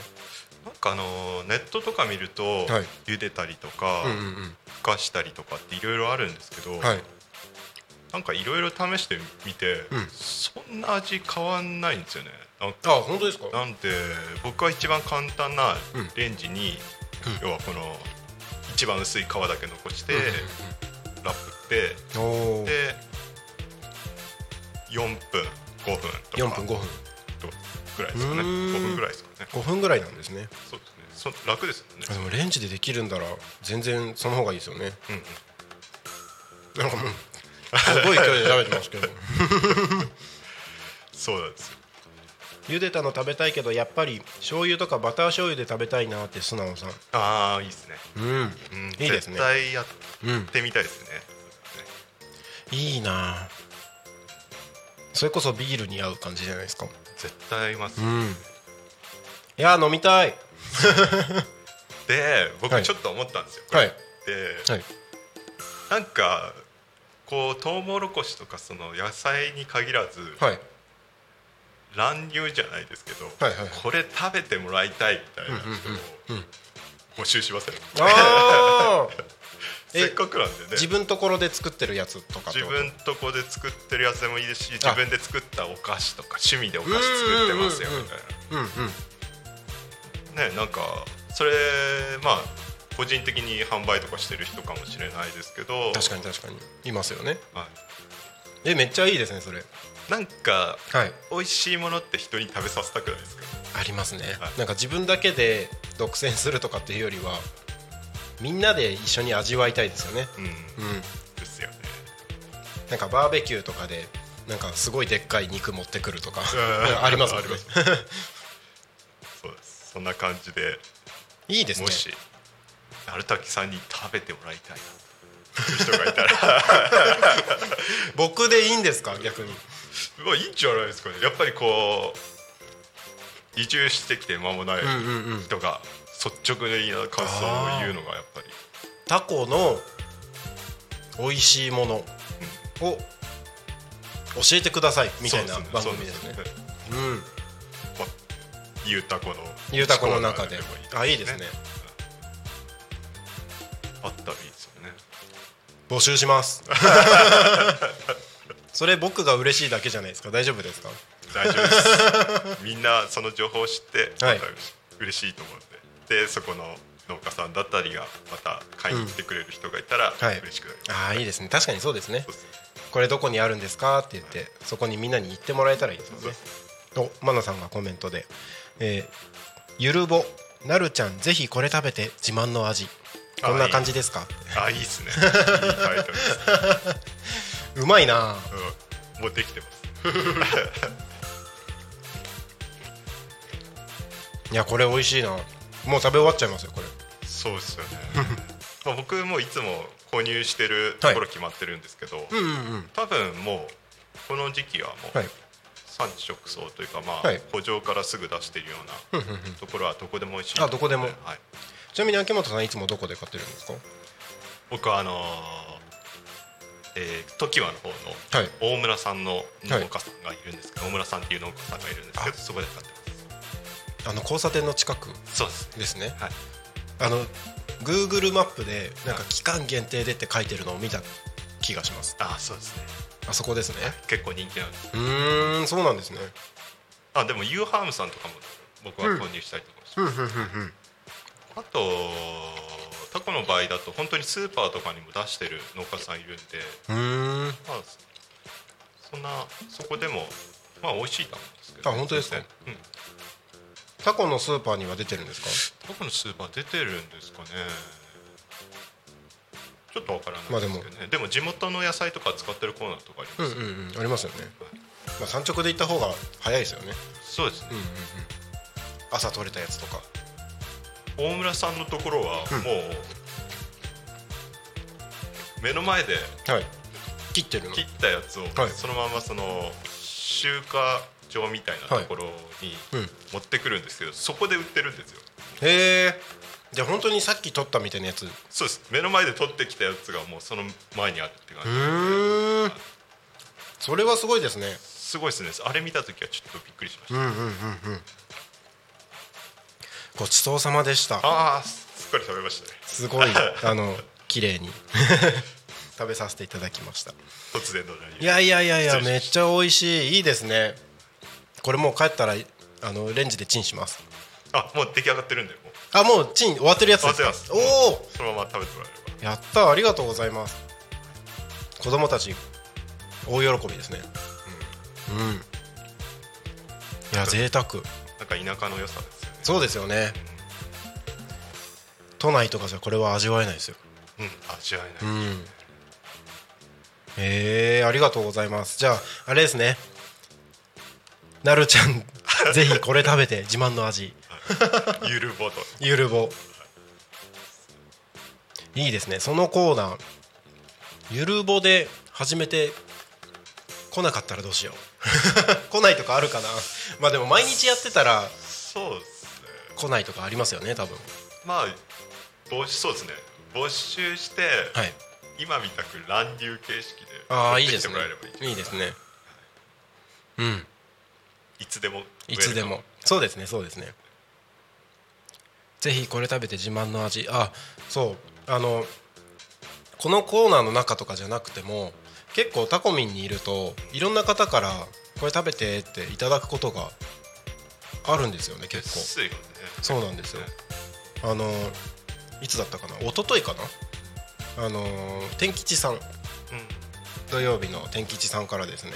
なんかあのーネットとか見ると、はい。茹でたりとか、うんうんふかしたりとかっていろいろあるんですけど、うんはい。なんかいろいろ試してみて、うん。そんな味変わんないんですよね。あ本当ですか？なんで僕は一番簡単なうん。レンジに、うん。要はこの一番薄い皮だけ残して、うんうんラップってで4分5分とか。4分5分。とぐらいですかね。うーん。5分ぐらいですかね。5分ぐらいなんですね。そうですね。そ楽ですよね。あでもレンジでできるんだら全然その方がいいですよね。うんうん。なんかもうすごい勢いで食べてますけど。そうなんですよ。茹でたの食べたいけどやっぱり醤油とかバター醤油で食べたいなって素直さん。ああいいですね。うん。うん。いいですね。絶対やっうんてみたいですね。い。いなそれこそビールに合う感じじゃないですか？絶対合います。うん。いや飲みたい。ではい。僕ちょっと思ったんですよこれ。はい。ではい。なんかこうトウモロコシとかその野菜に限らずはい。乱入じゃないですけどはいはいこれ食べてもらいたいみたいな人うんうんを募集しませんああえ せっかくなんでね。自分ところで作ってるやつとか自分とこで作ってるやつでもいいですし自分で作ったお菓子とか趣味でお菓子作ってますよみたいな。ねなんかそれまあ個人的に販売とかしてる人かもしれないですけど。確かに確かに。いますよね。はい。えめっちゃいいですねそれ。なんかはい。美味しいものって人に食べさせたくないですか？ありますね、はい。なんか自分だけで独占するとかっていうよりはみんなで一緒に味わいたいですよね。うん。うん。ですよね。なんかバーベキューとかでなんかすごいでっかい肉持ってくるとかうん。ありますもんね。あります。そうです。そんな感じで。いいですね。もし鳴滝さんに食べてもらいたいな人がいたら。僕でいいんですか？逆に。まあいいんじゃないですかね。やっぱりこう移住してきて間もないうんうんうん。人が率直な感想を言うのがやっぱり。タコの美味しいものを教えてくださいみたいな番組ですね。ゆうたこのゆうたこの中で。あいいですね。あったらいいですよね。募集します。それ僕が嬉しいだけじゃないですか。大丈夫ですか？大丈夫です。みんなその情報を知ってまはい。た嬉しいと思うんで、でそこの農家さんだったりがまた買いに来てくれる人がいたらはい。嬉しくなります、ああいいですね。確かにそうですね。これどこにあるんですかって言ってそこにみんなに言ってもらえたらいいですもんねおマナさんがコメントで「えーゆるぼなるちゃんぜひこれ食べて自慢の味。こんな感じですか?」あいい。ですね。うまいな。うん、もうできてます。いやこれ美味しいなもう食べ終わっちゃいますよこれ。そうですよね。まあ僕もいつも購入してるところ決まってるんですけど、うんうんうん。多分もうこの時期はもうはい。産地直送というかまあはい。補助からすぐ出しているようなところはどこでも美味しいあどこでも？はい、ちなみに秋元さんいつもどこで買ってるんですか？僕はあのーえー、の方のはい。大村さんの農家さんがいるんですけど、大村さんっていう農家さんがいるんですけどそこで買ってまあの交差点の近くすそうです。ね。はい。あの Google マップでなんか期間限定でって書いてるのを見た気がします。あそうですね。あそこですね。結構人気なんです。うーんそうなんですね。あでもユーハームさんとかも僕は購入したりとかして、うん。うんうんうんあとタコの場合だと本当にスーパーとかにも出してる農家さんいるんでうーん。まあそんなそこでもまあ美味しいと思うんですけど。あ本当ですか？うんタコのスーパーには出てるんですか？タコのスーパー出てるんですかね。ちょっとわからないですけどね、でも。地元の野菜とか使ってるコーナーとかあります、うんうんうん。ありますよね。まあ産直で行った方が早いですよね。そうです。ねうんうんうん。朝取れたやつとか。大村さんのところはうん。もう目の前ではい。切ってるの。切ったやつをはい。そのままその集荷場みたいなところにうん。持ってくるんですけどそこで売ってるんですよ。へえ。じゃあ本当にさっき取ったみたいなやつ。うそうです。目の前で取ってきたやつがもうその前にあるって感じ。それはすごいですね。すごいですね。あれ見た時はちょっとびっくりしました、うんうんうんうん。ごちそうさまでした。ああすっかり食べましたね。すごい あの綺麗に。食べさせていただきました。突然のいやいやいやいやめっちゃ美味しい。いいですねこれもう帰ったらあのレンジでチンします。あもう出来上がってるんでもう。あもうチン終わってるやつです。か終わってます。おおそのまま食べてもらえれば。やったありがとうございます。子供たち大喜びですね。うん。いや贅沢。なんか田舎の良さですよね。そうですよね。都内とかじゃこれは味わえないですよ。うん。味わえうない、ん。えー、ありがとうございます。じゃああれですねなるちゃん ぜひこれ食べて自慢の味。ゆるぼと。ゆるぼ。いいですね。そのコーナー。ゆるぼで始めて来なかったらどうしよう。来ないとかあるかな。まあでも毎日やってたらそうですね。来ないとかありますよね多分。まあ募集そうですね。募集して、はい。今みたく乱流形式でああいいですね。もらえればいいいいですね。うんいつでもいつでも。そうですねそうですね。ぜひこれ食べて自慢の味。あそう。あのこのコーナーの中とかじゃなくても結構タコミンにいるといろんな方からこれ食べてっていただくことがあるんですよね結構。ね。そうなんですよ。あのいつだったかな？一昨日かな？あの天吉さん。うん。土曜日の天吉さんからですね。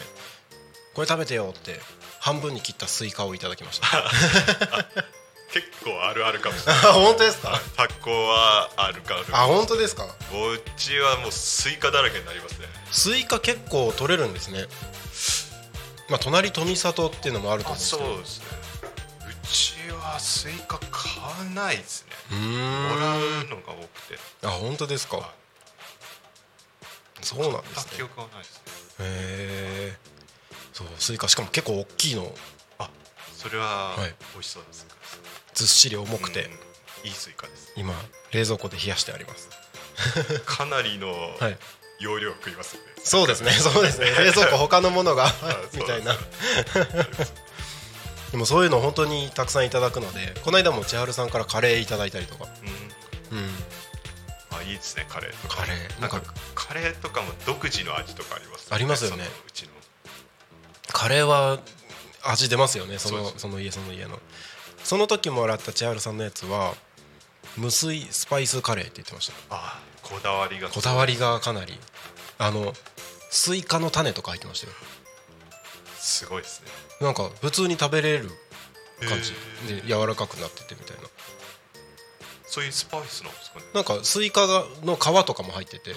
これ食べてよって半分に切ったスイカをいただきました。結構あるあるかも。しれないあ本当ですか？タコはあるかあるあ本当ですか？うちはもうスイカだらけになりますね。スイカ結構取れるんですね。まあ隣富里っていうのもあると思うんですけど。そうですね。うちはスイカ買わないですね。もらうのが多くて。あ本当ですか？はい。そうなんですね。記憶はないですね。へえそうスイカしかも結構大きいの。あそれははい。美味しそうです、ずっしり重くて、うんいいスイカです。今冷蔵庫で冷やしてあります。かなりのはい。容量食いますよね、そうですね。そうですね。冷蔵庫他のものが みたいな。でもそういうの本当にたくさんいただくのでこの間も千春さんからカレーいただいたりとか。うん。うん。あいいですねカレーとか。カレー。なんんかカレーとかも独自の味とかありますありますよね。うちのカレーは味出ますよね。そのその家その家の。その時もらった千春さんのやつは無水スパイスカレーって言ってました。あこだわりが。こだわりがかなり。あのスイカの種とか入ってましたよ。すごいですね。なんか普通に食べれる感じ。へで柔らかくなっててみたいな。そういうスパイスなんですかね。なんかスイカがの皮とかも入ってて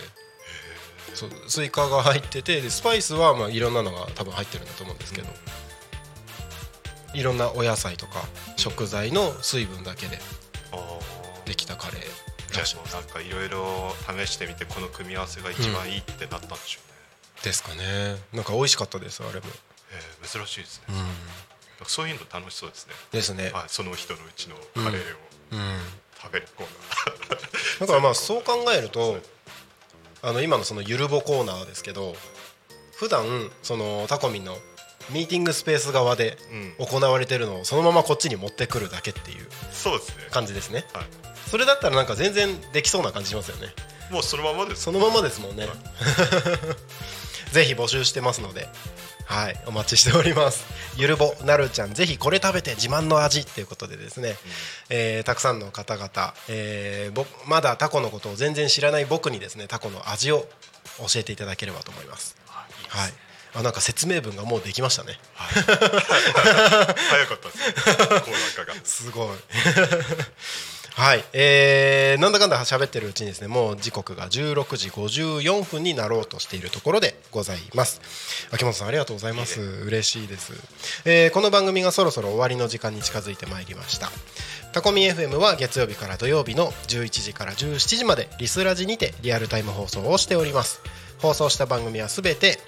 そうスイカが入っててでスパイスはまあいろんなのが多分入ってるんだと思うんですけど、いろんなお野菜とか食材の水分だけでああできたカレーじゃらしいあなんかいろいろ試してみてこの組み合わせが一番いいってなったんでしょうね、ですかね。なんか美味しかったですあれも。えー珍しいですね、うん。そういうの楽しそうですね、ですね。はい、その人のうちのカレーをうん。食べるコーナー、だからまあそう考えるとあの今のそのゆるぼコーナーですけど普段そのタコミンのミーティングスペース側でうん。行われてるのをそのままこっちに持ってくるだけっていう感じですね。はい、それだったらなんか全然できそうな感じしますよね。もうそのままです。そのままですもんね。ぜひ募集してますのではいお待ちしております。ゆるぼなるちゃんぜひこれ食べて自慢の味っていうことでですね、えーたくさんの方々、えーぼまだタコのことを全然知らない僕にですねタコの味を教えていただければと思います。はい。あなんか説明文がもうできましたね。早かったです すごい はい、えーなんだかんだ喋ってるうちにですねもう時刻が16時54分になろうとしているところでございます。秋元さんありがとうございます。嬉しいです、えーこの番組がそろそろ終わりの時間に近づいてまいりました。タコミ FM は月曜日から土曜日の11時から17時までリスラジにてリアルタイム放送をしております。放送した番組はすべて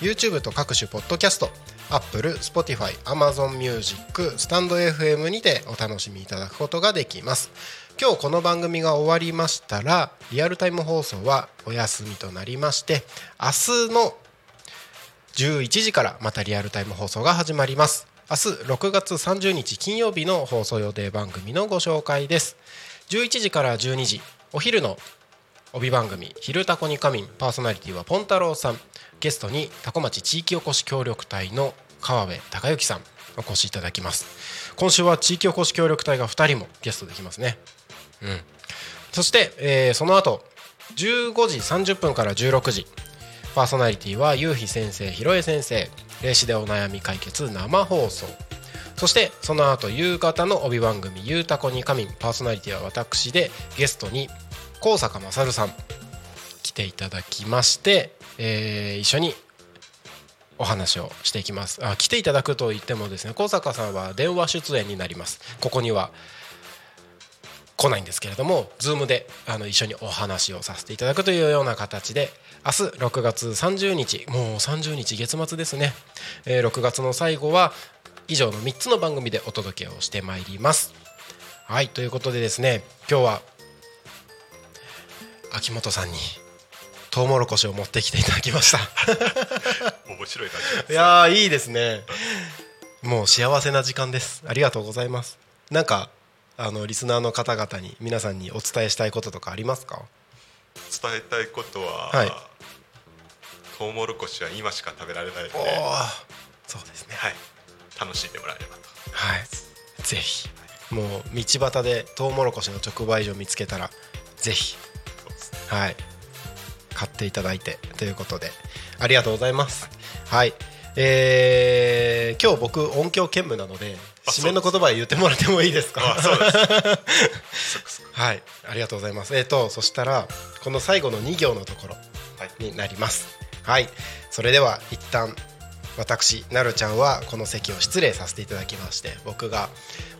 YouTube と各種ポッドキャスト Apple、Spotify、Amazon Music、スタンド FM にてお楽しみいただくことができます。今日この番組が終わりましたらリアルタイム放送はお休みとなりまして明日の11時からまたリアルタイム放送が始まります。明日6月30日金曜日の放送予定番組のご紹介です。11時から12時お昼の帯番組「昼タコに仮眠」パーソナリティはポン太郎さん。ゲストにタコ町地域おこし協力隊の川辺隆之さんお越しいただきます。今週は地域おこし協力隊が2人もゲストできますね。うん。そして、えーその後15時30分から16時パーソナリティはゆうひ先生ひろえ先生霊視でお悩み解決生放送。そしてその後夕方の帯番組「ゆうたこに仮眠」パーソナリティは私でゲストに高坂勝さん来ていただきまして、えー、一緒にお話をしていきます。あ来ていただくと言ってもですね高坂さんは電話出演になります。ここには来ないんですけれども Zoom であの一緒にお話をさせていただくというような形で明日6月30日もう30日月末ですね、えー、6月の最後は以上の3つの番組でお届けをしてまいります。はいということでですね今日は秋元さんにトウモロコシを持ってきていただきました。面白い感じいやいいですね。もう幸せな時間です。ありがとうございます。なんかあのリスナーの方々に皆さんにお伝えしたいこととかありますか？伝えたいことは、はい、トウモロコシは今しか食べられないのでそうですね。はい。楽しんでもらえればと。はい。ぜひ。もう道端でトウモロコシの直売所を見つけたらぜひ、はい買っていただいてということでありがとうございます。はい。えー、今日僕音響兼務なので締めの言葉言ってもらってもいいですか？はい。ありがとうございます。えっ、ー、とそしたらこの最後の2行のところになります。はい、はい、それでは一旦私なるちゃんはこの席を失礼させていただきまして僕が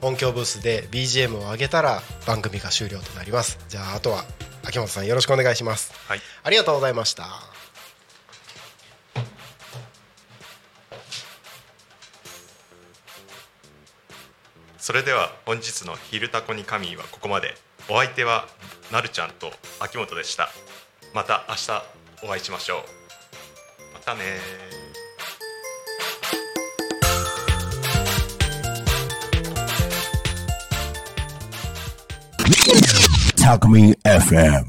音響ブースで BGM を上げたら番組が終了となります。じゃああとは秋元さんよろしくお願いします、はい、ありがとうございました。それでは本日の「昼タコに神」はここまで。お相手はなるちゃんと秋元でした。また明日お会いしましょう。またね Alchemy FM.